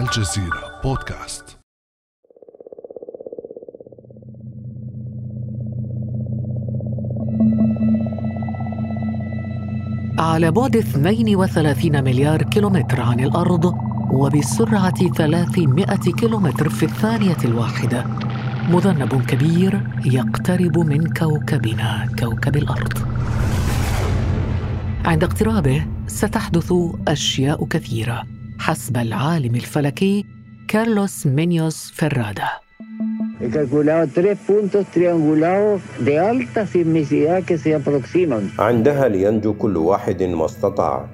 الجزيرة بودكاست. على بعد 32 مليار كيلومتر عن الأرض وبسرعة 300 كيلومتر في الثانية الواحدة. مذنب كبير يقترب من كوكبنا كوكب الأرض. عند اقترابه ستحدث أشياء كثيرة. حسب العالم الفلكي كارلوس مينيوس فرادا. عندها لينجو كل واحد ما استطاع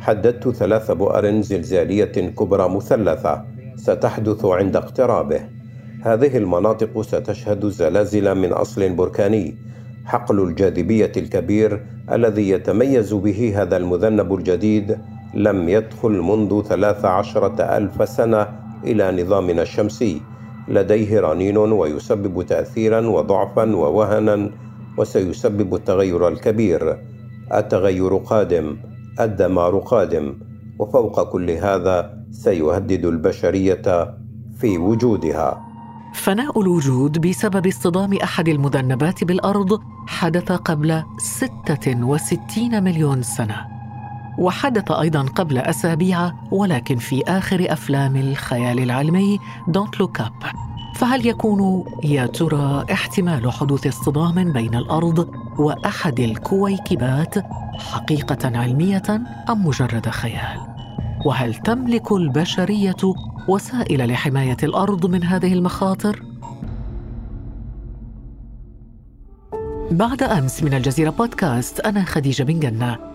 حددت ثلاث بؤر زلزالية كبرى مثلثة ستحدث عند اقترابه. هذه المناطق ستشهد زلازل من أصل بركاني. حقل الجاذبية الكبير الذي يتميز به هذا المذنب الجديد لم يدخل منذ ثلاث عشرة ألف سنة إلى نظامنا الشمسي. لديه رنين ويسبب تأثيرا وضعفا ووهنا وسيسبب التغير الكبير. التغير قادم الدمار قادم وفوق كل هذا سيهدد البشرية في وجودها. فناء الوجود بسبب اصطدام أحد المذنبات بالأرض حدث قبل 66 مليون سنة. وحدث أيضا قبل أسابيع ولكن في آخر أفلام الخيال العلمي Don't Look Up فهل يكون يا ترى احتمال حدوث اصطدام بين الأرض وأحد الكويكبات حقيقة علمية أم مجرد خيال؟ وهل تملك البشرية وسائل لحماية الأرض من هذه المخاطر؟ بعد أمس من الجزيرة بودكاست أنا خديجة بن جنة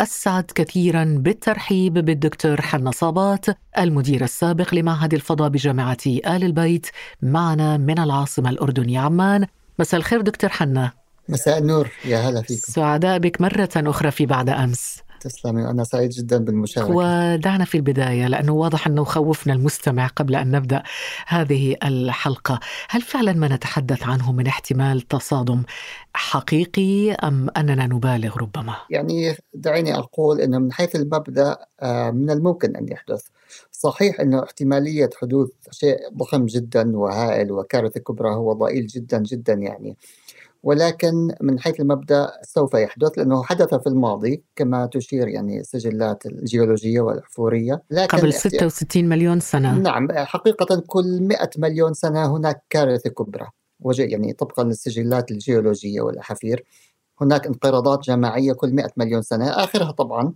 أسعد كثيرا بالترحيب بالدكتور حنا صابات المدير السابق لمعهد الفضاء بجامعة آل البيت معنا من العاصمة الأردنية عمان. مساء الخير دكتور حنا. مساء النور يا هلا فيكم. سعداء بك مرة أخرى في بعد أمس. تسلمي وأنا سعيد جدا بالمشاركة. ودعنا في البداية لأنه واضح أنه خوفنا المستمع قبل أن نبدأ هذه الحلقة. هل فعلا ما نتحدث عنه من احتمال تصادم حقيقي أم أننا نبالغ ربما؟ يعني دعيني أقول أنه من حيث المبدأ آه، من الممكن أن يحدث. صحيح أنه احتمالية حدوث شيء ضخم جدا وهائل وكارثة كبرى هو ضئيل جدا جدا يعني. ولكن من حيث المبدأ سوف يحدث لأنه حدث في الماضي كما تشير يعني السجلات الجيولوجية والأحفورية لكن قبل 66 مليون سنة. نعم حقيقة كل 100 مليون سنة هناك كارثة كبرى يعني طبقا للسجلات الجيولوجية والأحافير هناك انقراضات جماعية كل 100 مليون سنة آخرها طبعا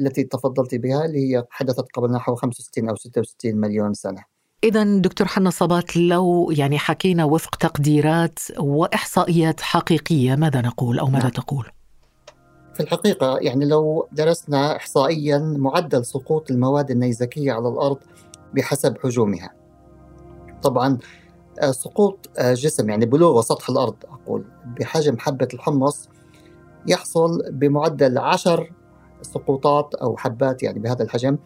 التي تفضلت بها اللي هي حدثت قبل نحو 65 أو 66 مليون سنة. إذا دكتور حنا صبات لو يعني حكينا وفق تقديرات وإحصائيات حقيقية ماذا نقول أو ماذا نعم. تقول؟ في الحقيقة يعني لو درسنا إحصائيا معدل سقوط المواد النيزكية على الأرض بحسب حجومها طبعا آه، سقوط آه، جسم يعني بلوغ سطح الأرض أقول بحجم حبة الحمص يحصل بمعدل عشر سقوطات أو حبات يعني بهذا الحجم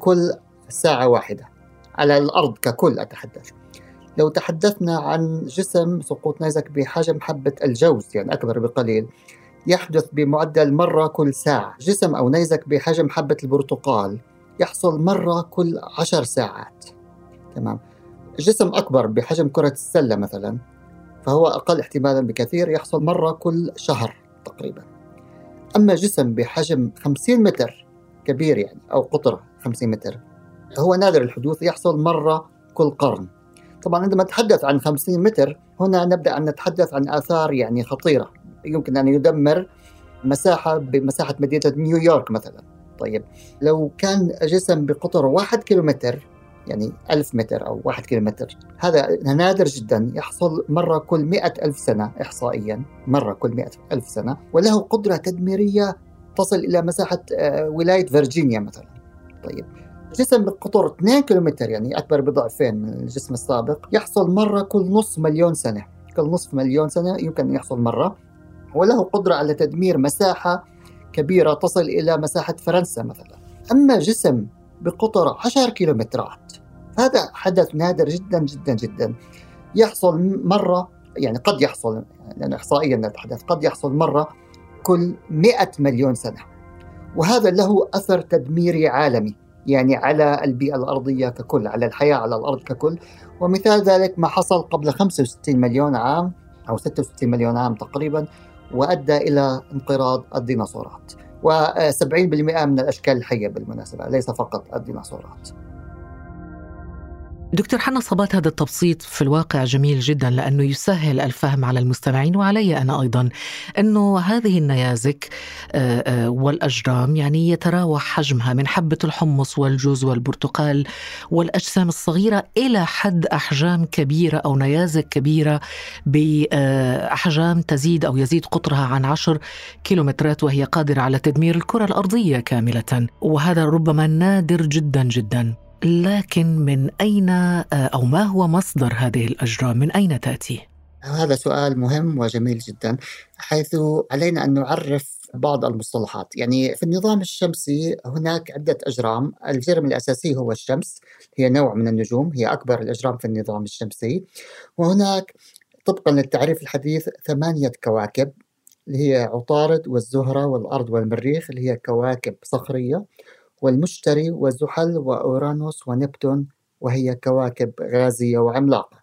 كل ساعة واحدة على الأرض ككل أتحدث. لو تحدثنا عن جسم سقوط نيزك بحجم حبة الجوز يعني أكبر بقليل يحدث بمعدل مرة كل ساعة. جسم أو نيزك بحجم حبة البرتقال يحصل مرة كل عشر ساعات. تمام. جسم أكبر بحجم كرة السلة مثلا فهو أقل احتمالا بكثير يحصل مرة كل شهر تقريبا. أما جسم بحجم 50 متر كبير يعني أو قطر 50 متر هو نادر الحدوث يحصل مرة كل قرن. طبعا عندما نتحدث عن 50 متر هنا نبدأ أن نتحدث عن آثار يعني خطيرة. يمكن أن يدمر مساحة بمساحة مدينة نيويورك مثلا. طيب لو كان جسم بقطر واحد كيلومتر يعني ألف متر أو واحد كيلومتر هذا نادر جدا يحصل مرة كل مئة ألف سنة إحصائيا مرة كل مئة ألف سنة وله قدرة تدميرية تصل إلى مساحة آه، ولاية فرجينيا مثلا. طيب جسم بقطر 2 كيلومتر يعني أكبر بضعفين من الجسم السابق. يحصل مرة كل نصف مليون سنة. كل نصف مليون سنة يمكن أن يحصل مرة. وله قدرة على تدمير مساحة كبيرة تصل إلى مساحة فرنسا مثلا. أما جسم بقطر 10 كيلومترات. هذا حدث نادر جدا جدا جدا. يحصل مرة يعني قد يحصل لأن إحصائيا نتحدث قد يحصل مرة كل 100 مليون سنة. وهذا له أثر تدميري عالمي. يعني على البيئة الأرضية ككل على الحياة على الأرض ككل. ومثال ذلك ما حصل قبل 65 مليون عام أو 66 مليون عام تقريبا وأدى إلى انقراض الديناصورات. و70% من الأشكال الحية بالمناسبة ليس فقط الديناصورات. دكتور حنا صبات هذا التبسيط في الواقع جميل جدا لأنه يسهل الفهم على المستمعين وعلي أنا أيضا إنه هذه النيازك آه، آه، والأجرام يعني يتراوح حجمها من حبة الحمص والجوز والبرتقال والأجسام الصغيرة إلى حد أحجام كبيرة أو نيازك كبيرة بأحجام تزيد أو يزيد قطرها عن عشر كيلومترات وهي قادرة على تدمير الكرة الأرضية كاملة. وهذا ربما نادر جدا جدا. لكن من أين آه، أو ما هو مصدر هذه الأجرام من أين تأتي؟ هذا سؤال مهم وجميل جدا حيث علينا أن نعرف بعض المصطلحات. يعني في النظام الشمسي هناك عدة أجرام الجرم الأساسي هو الشمس هي نوع من النجوم هي أكبر الأجرام في النظام الشمسي. وهناك طبقا للتعريف الحديث ثمانية كواكب اللي هي عطارد والزهرة والأرض والمريخ اللي هي كواكب صخرية. والمشتري وزحل وأورانوس ونبتون وهي كواكب غازية وعملاقة.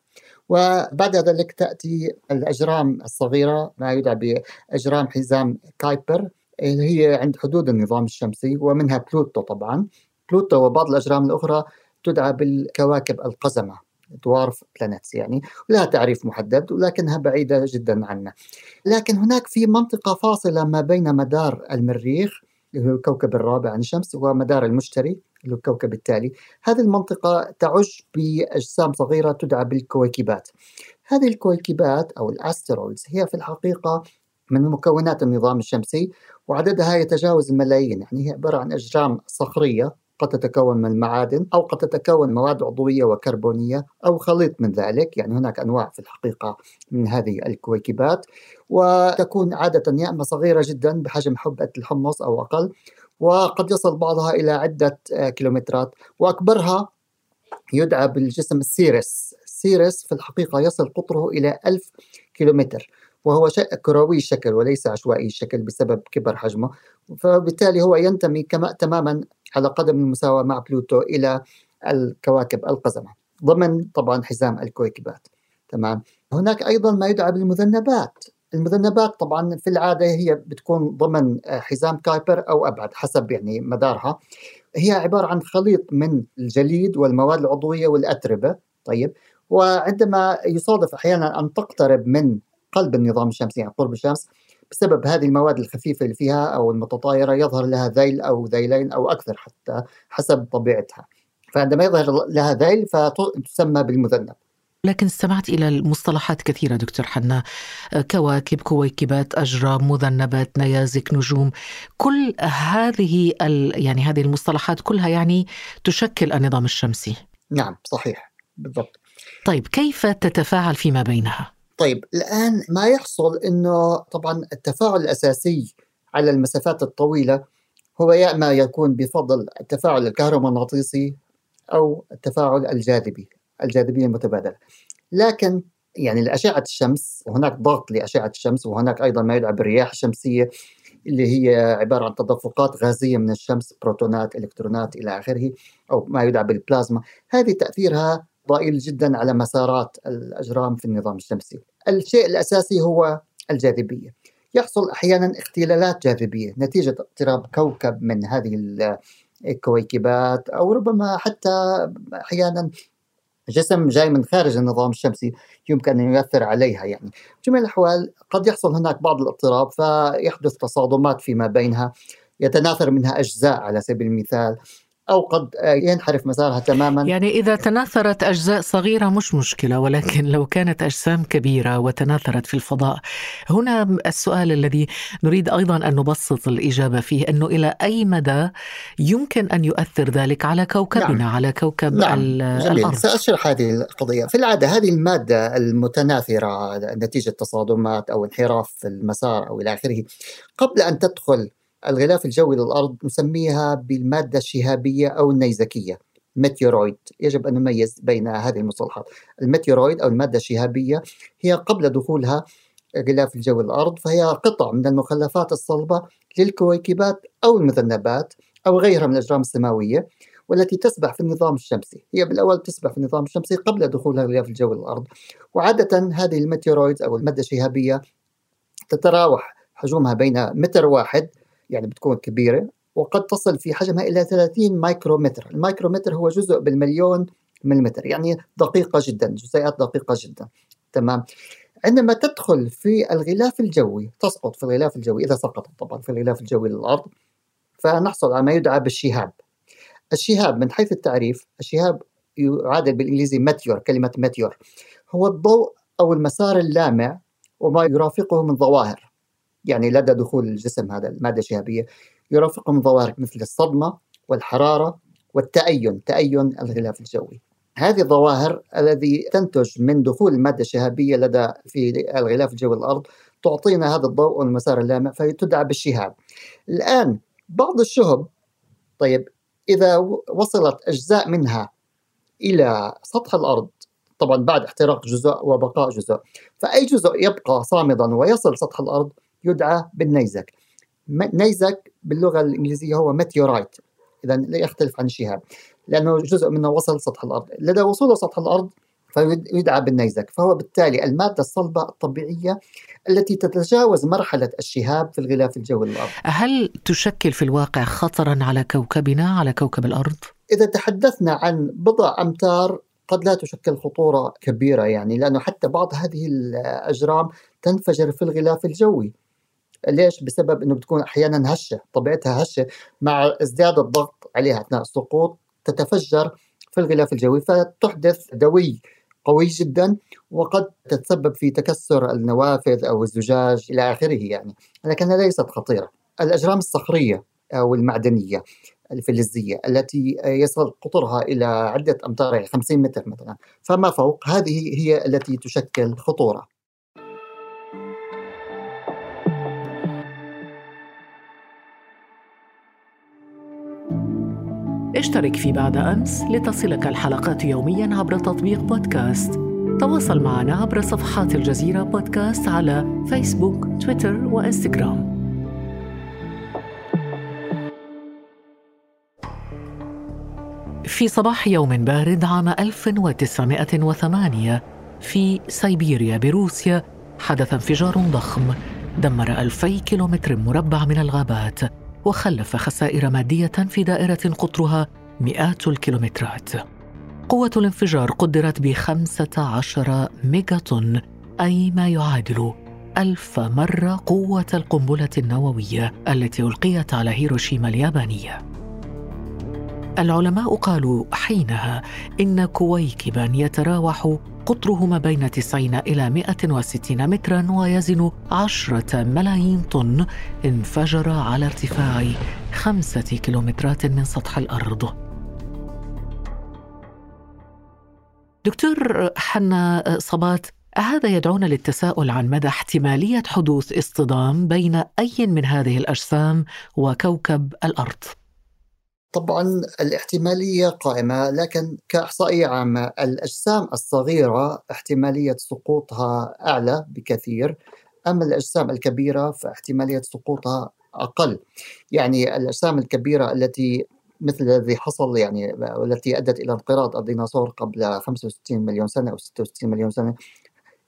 وبعد ذلك تأتي الأجرام الصغيرة ما يدعى بأجرام حزام كايبر اللي هي عند حدود النظام الشمسي ومنها بلوتو طبعا. بلوتو وبعض الأجرام الأخرى تدعى بالكواكب القزمة dwarf planets يعني لها تعريف محدد ولكنها بعيدة جدا عنا لكن هناك في منطقة فاصلة ما بين مدار المريخ اللي هو الكوكب الرابع عن الشمس ومدار المشتري اللي هو الكوكب التالي. هذه المنطقة تعج بأجسام صغيرة تدعى بالكويكبات. هذه الكويكبات أو ال asteroids هي في الحقيقة من مكونات النظام الشمسي وعددها يتجاوز الملايين. يعني هي عبارة عن أجرام صخرية قد تتكون من المعادن أو قد تتكون مواد عضوية وكربونية أو خليط من ذلك. يعني هناك أنواع في الحقيقة من هذه الكويكبات. وتكون عادة يا إما صغيرة جدا بحجم حبة الحمص أو أقل. وقد يصل بعضها إلى عدة كيلومترات. وأكبرها يدعى بالجسم السيرس. السيرس في الحقيقة يصل قطره إلى ألف كيلومتر. وهو شيء كروي الشكل وليس عشوائي الشكل بسبب كبر حجمه. فبالتالي هو ينتمي كما تماما على قدم المساواة مع بلوتو إلى الكواكب القزمة ضمن طبعا حزام الكويكبات. تمام. هناك أيضا ما يدعى بالمذنبات. المذنبات طبعا في العادة هي بتكون ضمن حزام كايبر أو أبعد حسب يعني مدارها. هي عبارة عن خليط من الجليد والمواد العضوية والأتربة. طيب. وعندما يصادف أحيانا أن تقترب من قلب النظام الشمسي يعني قرب الشمس بسبب هذه المواد الخفيفة اللي فيها أو المتطايرة يظهر لها ذيل أو ذيلين أو أكثر حتى حسب طبيعتها. فعندما يظهر لها ذيل فتسمى بالمذنب. لكن استمعت إلى المصطلحات كثيرة دكتور حنا. كواكب كويكبات أجرام مذنبات نيازك نجوم. كل هذه يعني هذه المصطلحات كلها يعني تشكل النظام الشمسي. نعم صحيح. بالضبط. طيب كيف تتفاعل فيما بينها؟ طيب الآن ما يحصل أنه طبعا التفاعل الأساسي على المسافات الطويلة هو يا إما يكون بفضل التفاعل الكهرومغناطيسي أو التفاعل الجاذبي الجاذبية المتبادلة. لكن يعني لأشعة الشمس وهناك ضغط لأشعة الشمس وهناك أيضا ما يدعى بالرياح الشمسية اللي هي عبارة عن تدفقات غازية من الشمس بروتونات إلكترونات إلى آخره أو ما يدعى بالبلازما. هذه تأثيرها ضئيل جدا على مسارات الأجرام في النظام الشمسي. الشيء الأساسي هو الجاذبية. يحصل أحيانا اختلالات جاذبية نتيجة اقتراب كوكب من هذه الكويكبات أو ربما حتى أحيانا جسم جاي من خارج النظام الشمسي يمكن أن يؤثر عليها يعني. جميع الأحوال قد يحصل هناك بعض الاضطراب فيحدث تصادمات فيما بينها يتناثر منها أجزاء على سبيل المثال. أو قد ينحرف مسارها تماما يعني إذا تناثرت أجزاء صغيرة مش مشكلة ولكن لو كانت أجسام كبيرة وتناثرت في الفضاء هنا السؤال الذي نريد أيضا أن نبسط الإجابة فيه أنه إلى أي مدى يمكن أن يؤثر ذلك على كوكبنا نعم. على كوكب نعم. جميل. الأرض سأشرح هذه القضية في العادة هذه المادة المتناثرة نتيجة تصادمات أو انحراف في المسار أو إلى آخره قبل أن تدخل الغلاف الجوي للأرض نسميها بالمادة الشهابية أو النيزكية meteoroid يجب أن نميز بين هذه المصطلحات. ال meteoroid أو المادة الشهابية هي قبل دخولها غلاف الجو الأرض فهي قطع من المخلفات الصلبة للكويكبات أو المذنبات أو غيرها من الأجرام السماوية والتي تسبح في النظام الشمسي. هي بالأول تسبح في النظام الشمسي قبل دخولها غلاف الجو الأرض وعادة هذه ال meteoroids أو المادة الشهابية تتراوح حجمها بين متر واحد يعني بتكون كبيرة وقد تصل في حجمها إلى 30 مايكرومتر. المايكرومتر هو جزء بالمليون مليمتر يعني دقيقة جدا جزيئات دقيقة جدا. تمام. عندما تدخل في الغلاف الجوي تسقط في الغلاف الجوي إذا سقطت طبعا في الغلاف الجوي للأرض فنحصل على ما يدعى بالشهاب. الشهاب من حيث التعريف الشهاب يعادل بالإنجليزي meteor كلمة meteor هو الضوء أو المسار اللامع وما يرافقه من ظواهر. يعني لدى دخول الجسم هذا المادة الشهابية يرافقه من ظواهر مثل الصدمة والحرارة والتأين تأين الغلاف الجوي. هذه الظواهر الذي تنتج من دخول المادة الشهابية لدى في الغلاف الجوي الأرض تعطينا هذا الضوء والمسار اللامع فتدعى بالشهاب. الآن بعض الشهب طيب إذا وصلت أجزاء منها إلى سطح الأرض طبعا بعد احتراق جزء وبقاء جزء فأي جزء يبقى صامدا ويصل سطح الأرض؟ يدعى بالنيزك. نيزك باللغة الإنجليزية هو meteorite. إذا لا يختلف عن الشهاب لأنه جزء منه وصل سطح الأرض. لدى وصوله سطح الأرض فيدعى بالنيزك فهو بالتالي المادة الصلبة الطبيعية التي تتجاوز مرحلة الشهاب في الغلاف الجوي للأرض. هل تشكل في الواقع خطرا على كوكبنا على كوكب الأرض؟ إذا تحدثنا عن بضع أمتار قد لا تشكل خطورة كبيرة يعني لأنه حتى بعض هذه الأجرام تنفجر في الغلاف الجوي. ليش؟ بسبب إنه بتكون أحيانا هشة طبيعتها هشة مع ازدياد الضغط عليها أثناء السقوط تتفجر في الغلاف الجوي فتحدث دوي قوي جدا وقد تتسبب في تكسر النوافذ أو الزجاج إلى آخره يعني لكنها ليست خطيرة. الأجرام الصخرية أو المعدنية الفلزية التي يصل قطرها إلى عدة أمتار يعني 50 متر مثلا فما فوق هذه هي التي تشكل خطورة. اشترك في بعد أمس لتصلك الحلقات يوميا عبر تطبيق بودكاست. تواصل معنا عبر صفحات الجزيرة بودكاست على فيسبوك تويتر وإنستغرام. في صباح يوم بارد عام 1908 في سيبيريا بروسيا حدث انفجار ضخم دمر ألفي كيلومتر مربع من الغابات. وخلف خسائر مادية في دائرة قطرها مئات الكيلومترات. قوة الانفجار قدرت بخمسة عشر ميجاتون أي ما يعادل ألف مرة قوة القنبلة النووية التي ألقيت على هيروشيما اليابانية. العلماء قالوا حينها إن كويكبا يتراوح قطره ما بين 90 إلى 160 مترا ويزن عشرة ملايين طن انفجر على ارتفاع خمسة كيلومترات من سطح الأرض. دكتور حنا صبات هذا يدعونا للتساؤل عن مدى احتمالية حدوث اصطدام بين أي من هذه الأجسام وكوكب الأرض؟ طبعا الاحتمالية قائمة لكن كإحصائية عامة الأجسام الصغيرة احتمالية سقوطها أعلى بكثير أما الأجسام الكبيرة فاحتمالية سقوطها أقل. يعني الأجسام الكبيرة التي مثل الذي حصل يعني والتي أدت إلى انقراض الديناصور قبل 65 مليون سنة أو 66 مليون سنة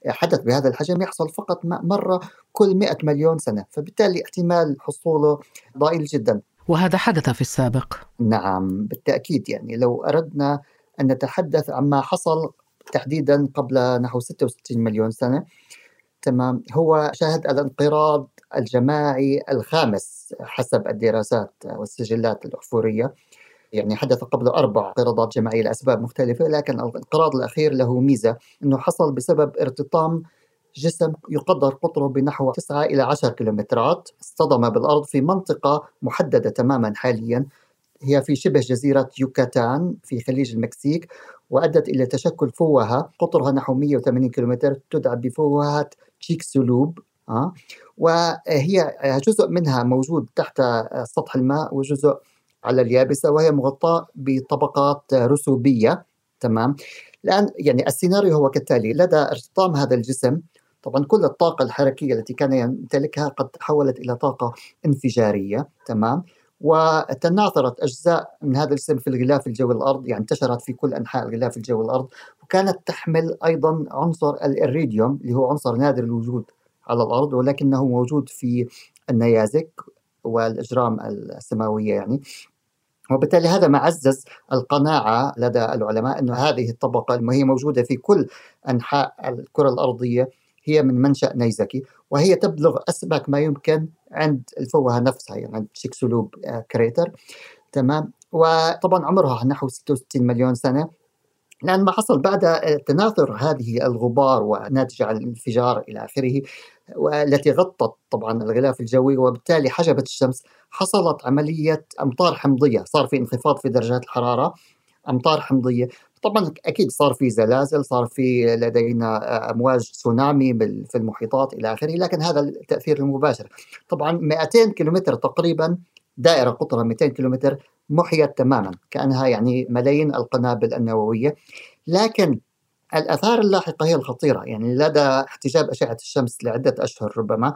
حدث بهذا الحجم يحصل فقط مرة كل 100 مليون سنة. فبالتالي احتمال حصوله ضئيل جدا. وهذا حدث في السابق. نعم بالتأكيد يعني لو أردنا أن نتحدث عما حصل تحديدا قبل نحو 66 مليون سنة تمام هو شهد الانقراض الجماعي الخامس حسب الدراسات والسجلات الأحفورية يعني حدث قبل أربع انقراضات جماعية لأسباب مختلفة لكن الانقراض الأخير له ميزة أنه حصل بسبب ارتطام جسم يقدر قطره بنحو 9 إلى 10 كيلومترات اصطدم بالأرض في منطقة محددة تماما حاليا هي في شبه جزيرة يوكاتان في خليج المكسيك وأدت إلى تشكل فوهة قطرها نحو 180 كيلومتر تدعى بفوهة تشيكسولوب أه؟ وهي جزء منها موجود تحت سطح الماء وجزء على اليابسة وهي مغطاة بطبقات رسوبية تمام الآن يعني السيناريو هو كالتالي لدى ارتطام هذا الجسم طبعا كل الطاقة الحركية التي كان يمتلكها قد تحولت إلى طاقة انفجارية تمام؟ وتناثرت أجزاء من هذا الجسم في الغلاف الجوي الأرض يعني انتشرت في كل أنحاء الغلاف الجوي الأرض وكانت تحمل أيضا عنصر الإريديوم اللي هو عنصر نادر الوجود على الأرض ولكنه موجود في النيازك والأجرام السماوية يعني. وبالتالي هذا ما عزز القناعة لدى العلماء أن هذه الطبقة وهي موجودة في كل أنحاء الكرة الأرضية هي من منشأ نيزكي وهي تبلغ أسمك ما يمكن عند الفوهة نفسها يعني عند Chicxulub crater. تمام؟ وطبعا عمرها نحو 66 مليون سنة. لأن ما حصل بعد تناثر هذه الغبار وناتجة عن الانفجار إلى آخره والتي غطت طبعا الغلاف الجوي وبالتالي حجبت الشمس. حصلت عملية أمطار حمضية صار في انخفاض في درجات الحرارة أمطار حمضية. طبعا أكيد صار في زلازل صار في لدينا أمواج تسونامي في المحيطات إلى آخره لكن هذا التأثير المباشر. طبعا 200 كيلومتر تقريبا دائرة قطرها 200 كيلومتر محيت تماما كأنها يعني ملايين القنابل النووية. لكن الآثار اللاحقة هي الخطيرة يعني لدى احتجاب أشعة الشمس لعدة أشهر ربما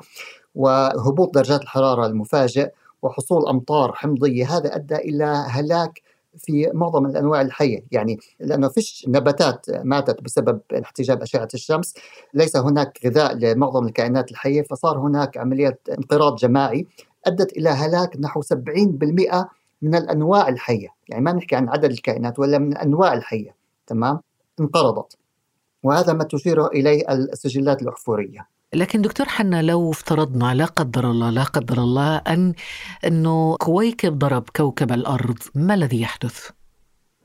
وهبوط درجات الحرارة المفاجئ وحصول أمطار حمضية هذا أدى إلى هلاك في معظم الأنواع الحية يعني لأنه فيش نباتات ماتت بسبب احتجاب أشعة الشمس ليس هناك غذاء لمعظم الكائنات الحية فصار هناك عمليه انقراض جماعي أدت إلى هلاك نحو 70% من الأنواع الحية يعني ما نحكي عن عدد الكائنات ولا من الأنواع الحية تمام؟ انقرضت. وهذا ما تشير إليه السجلات الأحفورية. لكن دكتور حنا لو افترضنا لا قدر الله لا قدر الله أن إنه كويكب ضرب كوكب الأرض ما الذي يحدث؟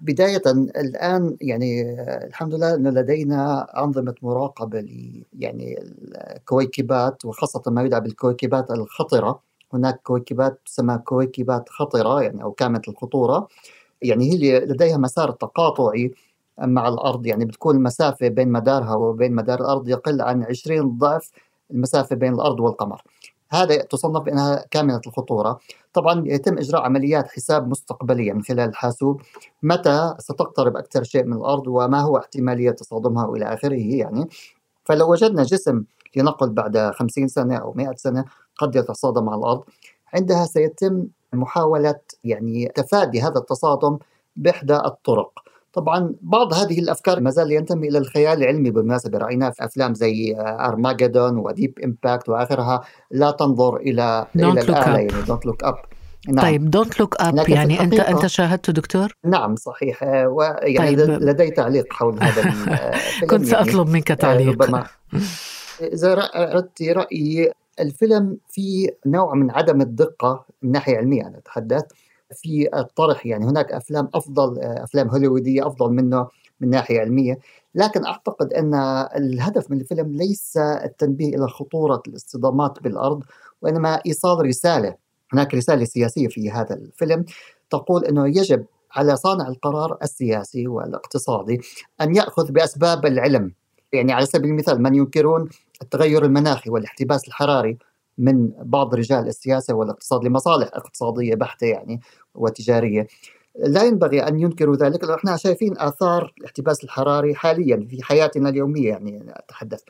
بداية الآن يعني الحمد لله أن لدينا أنظمة مراقبة يعني الكويكبات وخاصة ما يدعى بالكويكبات الخطرة. هناك كويكبات تسمى كويكبات خطرة يعني أو كاملة الخطورة. يعني هي لديها مسار تقاطعي. مع الأرض يعني بتكون المسافة بين مدارها وبين مدار الأرض يقل عن 20 ضعف المسافة بين الأرض والقمر. هذا تصنف بأنها كامنة الخطورة. طبعا يتم إجراء عمليات حساب مستقبلية من خلال الحاسوب. متى ستقترب أكثر شيء من الأرض وما هو احتمالية تصادمها وإلى آخره يعني؟ فلو وجدنا جسم لنقل بعد 50 سنة أو 100 سنة قد يتصادم مع الأرض عندها سيتم محاولة يعني تفادي هذا التصادم بإحدى الطرق. طبعا بعض هذه الأفكار ما زال ينتمي إلى الخيال العلمي. بالمناسبة رايناه في أفلام زي Armageddon و Deep Impact وآخرها لا تنظر إلى إلى الاعلى يعني Don't Look Up نعم. طيب Don't Look Up يعني أنت أنت شاهدته دكتور؟ نعم صحيح. ويعني طيب. لدي تعليق حول هذا الفيلم كنت سأطلب منك تعليق. ربما. إذا أردت رأيي الفيلم في نوع من عدم الدقة من ناحية علمية أنا أتحدث. في الطرح يعني هناك أفلام أفضل أفلام هوليوودية أفضل منه من ناحية علمية. لكن أعتقد أن الهدف من الفيلم ليس التنبيه إلى خطورة الاصطدامات بالأرض وإنما إيصال رسالة. هناك رسالة سياسية في هذا الفيلم تقول إنه يجب على صانع القرار السياسي والاقتصادي أن يأخذ بأسباب العلم. يعني على سبيل المثال من ينكرون التغير المناخي والاحتباس الحراري من بعض رجال السياسة والاقتصاد لمصالح اقتصادية بحتة يعني وتجارية. لا ينبغي أن ينكروا ذلك لأن إحنا شايفين آثار الاحتباس الحراري حاليا في حياتنا اليومية يعني أتحدث.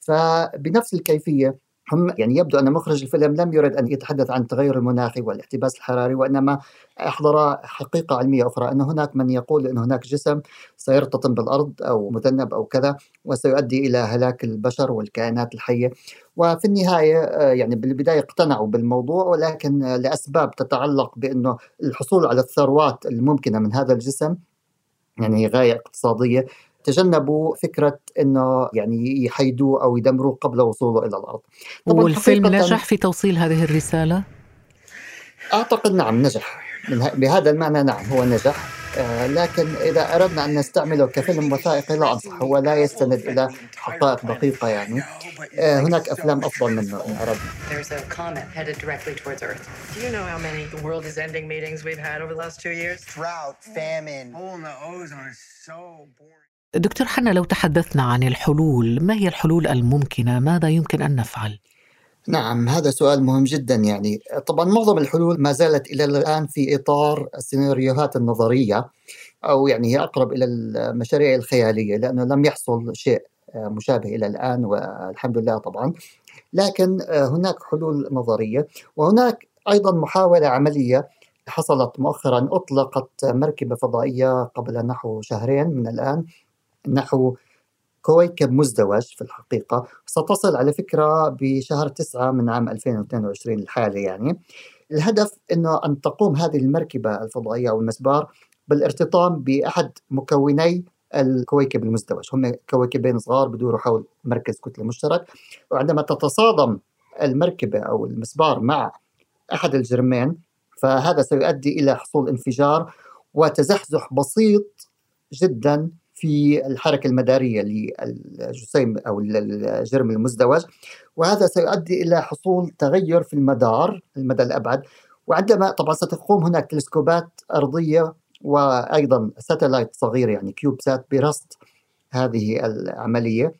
فبنفس الكيفية هم يعني يبدو أن مخرج الفيلم لم يرد أن يتحدث عن التغير المناخي والاحتباس الحراري وإنما أحضر حقيقة علمية أخرى أن هناك من يقول أن هناك جسم سيرتطم بالأرض أو مذنب أو كذا وسيؤدي إلى هلاك البشر والكائنات الحية. وفي النهاية آه، يعني بالبداية اقتنعوا بالموضوع ولكن لأسباب تتعلق بأنه الحصول على الثروات الممكنة من هذا الجسم يعني غاية اقتصادية تجنبوا فكرة أنه يعني يحيدوه أو يدمروه قبل وصوله إلى الأرض. والفيلم نجح في توصيل هذه الرسالة؟ أعتقد نعم نجح. بهذا المعنى نعم هو نجح. آه لكن إذا أردنا أن نستعمله كفيلم وثائقي لا أنصح هو لا يستند إلى حقائق دقيقة يعني. آه هناك أفلام أفضل منه إن أردنا. دكتور حنا لو تحدثنا عن الحلول ما هي الحلول الممكنة؟ ماذا يمكن أن نفعل؟ نعم هذا سؤال مهم جدا يعني. طبعا معظم الحلول ما زالت إلى الآن في إطار السيناريوهات النظرية أو يعني هي أقرب إلى المشاريع الخيالية لأنه لم يحصل شيء مشابه إلى الآن والحمد لله طبعا. لكن هناك حلول نظرية وهناك أيضا محاولة عملية حصلت مؤخرا أطلقت مركبة فضائية قبل نحو شهرين من الآن. نحو كويكب مزدوج في الحقيقة. ستصل على فكرة بشهر تسعة من عام 2022 الحالي يعني. الهدف أنه أن تقوم هذه المركبة الفضائية أو المسبار بالارتطام بأحد مكوني الكويكب المزدوج هم كويكبين صغار بدوروا حول مركز كتلة مشترك وعندما تتصادم المركبة أو المسبار مع أحد الجرمين فهذا سيؤدي إلى حصول انفجار وتزحزح بسيط جدا في الحركة المدارية للجسيم أو الجرم المزدوج وهذا سيؤدي إلى حصول تغير في المدار المدى الأبعد. وعندما طبعا ستقوم هناك تلسكوبات أرضية وأيضا satellite صغير يعني CubeSat برصد هذه العملية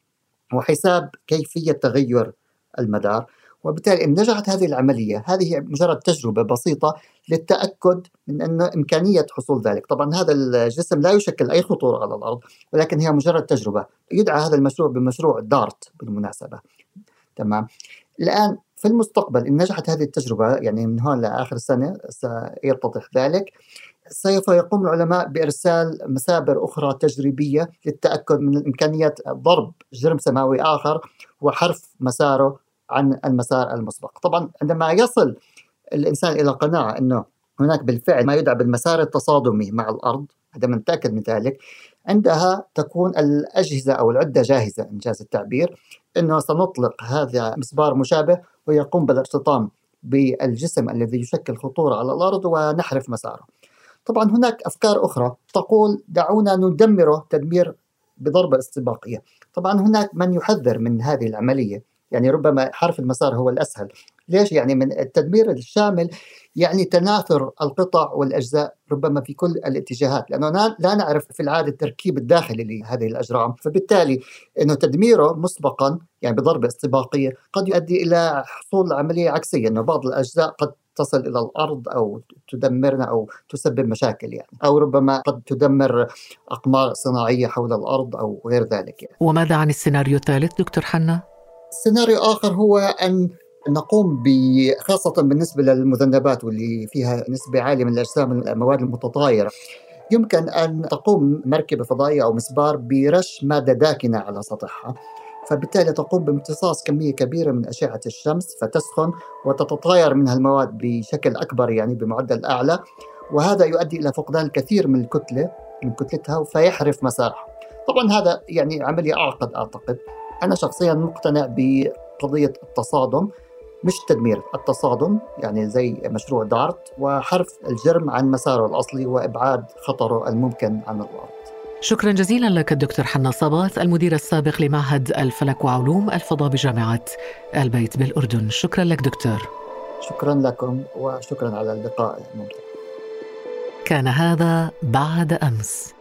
وحساب كيفية تغير المدار. وبالتالي إن نجحت هذه العملية. هذه مجرد تجربة بسيطة للتأكد من أن إمكانية حصول ذلك. طبعا هذا الجسم لا يشكل أي خطورة على الأرض ولكن هي مجرد تجربة. يدعى هذا المشروع بمشروع دارت بالمناسبة. تمام. الآن في المستقبل إن نجحت هذه التجربة يعني من هون لآخر السنة سيتضح ذلك سوف يقوم العلماء بإرسال مسابر أخرى تجريبية للتأكد من إمكانية ضرب جرم سماوي آخر وحرف مساره عن المسار المسبق. طبعا عندما يصل الإنسان إلى قناعة أنه هناك بالفعل ما يدعى بالمسار التصادمي مع الأرض عندما نتأكد من ذلك عندها تكون الأجهزة أو العدة جاهزة إنجاز التعبير أنه سنطلق هذا مسبار مشابه ويقوم بالارتطام بالجسم الذي يشكل خطورة على الأرض ونحرف مساره. طبعا هناك أفكار أخرى تقول دعونا ندمره تدمير بضربة استباقية. طبعا هناك من يحذر من هذه العملية. يعني ربما حرف المسار هو الأسهل ليش يعني من التدمير الشامل يعني تناثر القطع والأجزاء ربما في كل الاتجاهات لأنه لا نعرف في العادة التركيب الداخلي لهذه الأجرام فبالتالي أنه تدميره مسبقا يعني بضربة استباقية قد يؤدي إلى حصول عملية عكسية أنه بعض الأجزاء قد تصل إلى الأرض أو تدمرنا أو تسبب مشاكل يعني أو ربما قد تدمر أقمار صناعية حول الأرض أو غير ذلك يعني. وماذا عن السيناريو الثالث دكتور حنا؟ سيناريو آخر هو أن نقوم خاصة بالنسبة للمذنبات واللي فيها نسبة عالية من الأجسام المواد المتطايرة. يمكن أن تقوم مركبة فضائية أو مسبار برش مادة داكنة على سطحها. فبالتالي تقوم بامتصاص كمية كبيرة من أشعة الشمس فتسخن وتتطاير منها المواد بشكل أكبر يعني بمعدل أعلى. وهذا يؤدي إلى فقدان الكثير من الكتلة من كتلتها فيحرف مسارها. طبعا هذا يعني عملية أعقد أعتقد. أنا شخصيا مقتنع بقضية التصادم مش تدمير التصادم يعني زي مشروع دارت وحرف الجرم عن مساره الأصلي وإبعاد خطره الممكن عن الأرض. شكرا جزيلا لك الدكتور حنا صباث المدير السابق لمعهد الفلك وعلوم الفضاء بجامعة البيت بالأردن. شكرا لك دكتور. شكرا لكم وشكرا على اللقاء الممتع. كان هذا بعد أمس.